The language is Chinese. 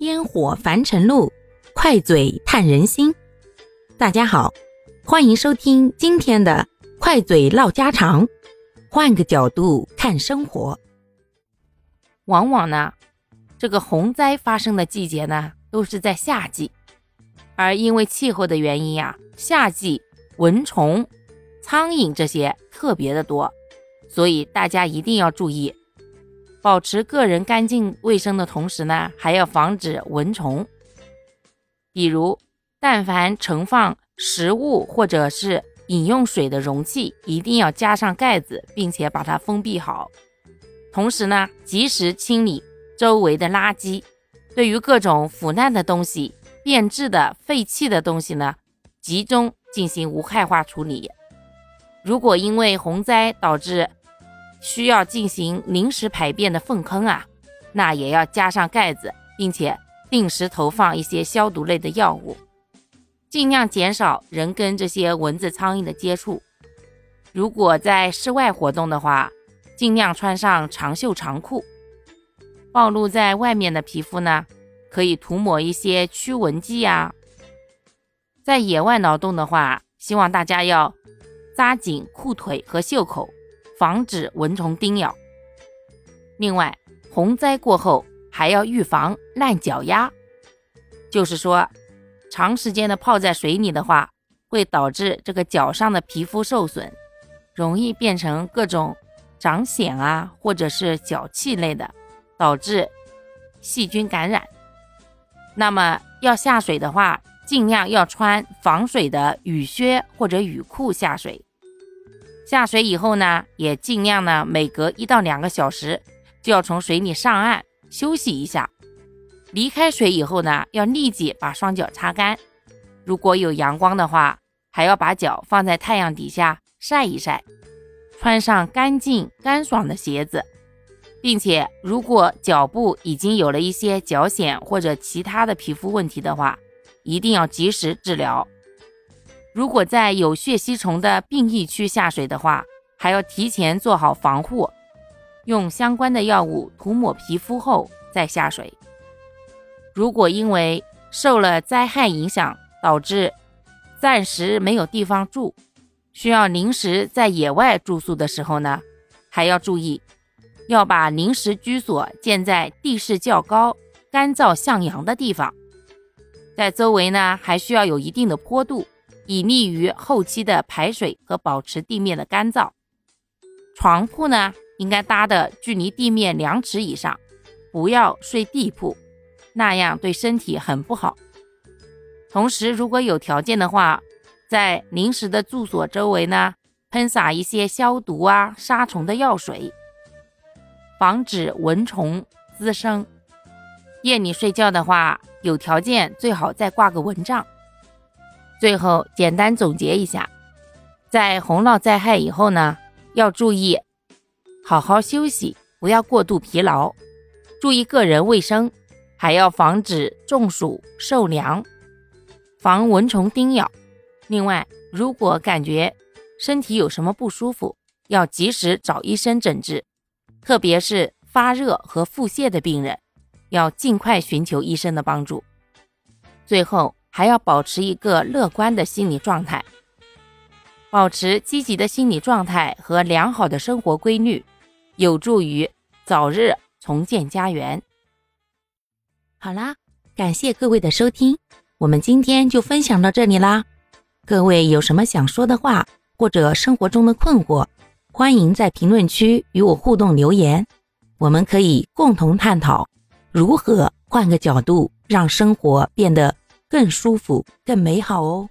烟火凡尘路，快嘴探人心。大家好，欢迎收听今天的快嘴唠家常，换个角度看生活。往往呢，这个洪灾发生的季节呢，都是在夏季，而因为气候的原因呀，夏季蚊虫、苍蝇这些特别的多，所以大家一定要注意。保持个人干净卫生的同时呢，还要防止蚊虫。比如，但凡盛放食物或者是饮用水的容器，一定要加上盖子，并且把它封闭好。同时呢，及时清理周围的垃圾。对于各种腐烂的东西、变质的废弃的东西呢，集中进行无害化处理。如果因为洪灾导致，需要进行临时排便的粪坑啊，那也要加上盖子，并且定时投放一些消毒类的药物，尽量减少人跟这些蚊子、苍蝇的接触。如果在室外活动的话，尽量穿上长袖长裤。暴露在外面的皮肤呢，可以涂抹一些驱蚊剂呀。在野外劳动的话，希望大家要扎紧裤腿和袖口。防止蚊虫叮咬。另外，洪灾过后还要预防烂脚丫，就是说，长时间的泡在水里的话，会导致这个脚上的皮肤受损，容易变成各种长癣啊，或者是脚气类的，导致细菌感染。那么要下水的话，尽量要穿防水的雨靴或者雨裤下水。下水以后呢，也尽量呢每隔一到两个小时就要从水里上岸休息一下。离开水以后呢，要立即把双脚擦干。如果有阳光的话，还要把脚放在太阳底下晒一晒。穿上干净干爽的鞋子，并且如果脚部已经有了一些脚癣或者其他的皮肤问题的话，一定要及时治疗。如果在有血吸虫的病疫区下水的话，还要提前做好防护，用相关的药物涂抹皮肤后再下水。如果因为受了灾害影响，导致暂时没有地方住，需要临时在野外住宿的时候呢，还要注意，要把临时居所建在地势较高、干燥向阳的地方，在周围呢还需要有一定的坡度。以利于后期的排水和保持地面的干燥。床铺呢，应该搭的距离地面两尺以上，不要睡地铺，那样对身体很不好。同时，如果有条件的话，在临时的住所周围呢，喷洒一些消毒啊、杀虫的药水，防止蚊虫滋生。夜里睡觉的话，有条件最好再挂个蚊帐。最后简单总结一下，在洪涝灾害以后呢，要注意好好休息，不要过度疲劳，注意个人卫生，还要防止中暑受凉，防蚊虫叮咬。另外，如果感觉身体有什么不舒服，要及时找医生诊治，特别是发热和腹泻的病人，要尽快寻求医生的帮助。最后。还要保持一个乐观的心理状态，保持积极的心理状态和良好的生活规律，有助于早日重建家园。好啦，感谢各位的收听，我们今天就分享到这里啦。各位有什么想说的话，或者生活中的困惑，欢迎在评论区与我互动留言，我们可以共同探讨如何换个角度让生活变得。更舒服，更美好哦。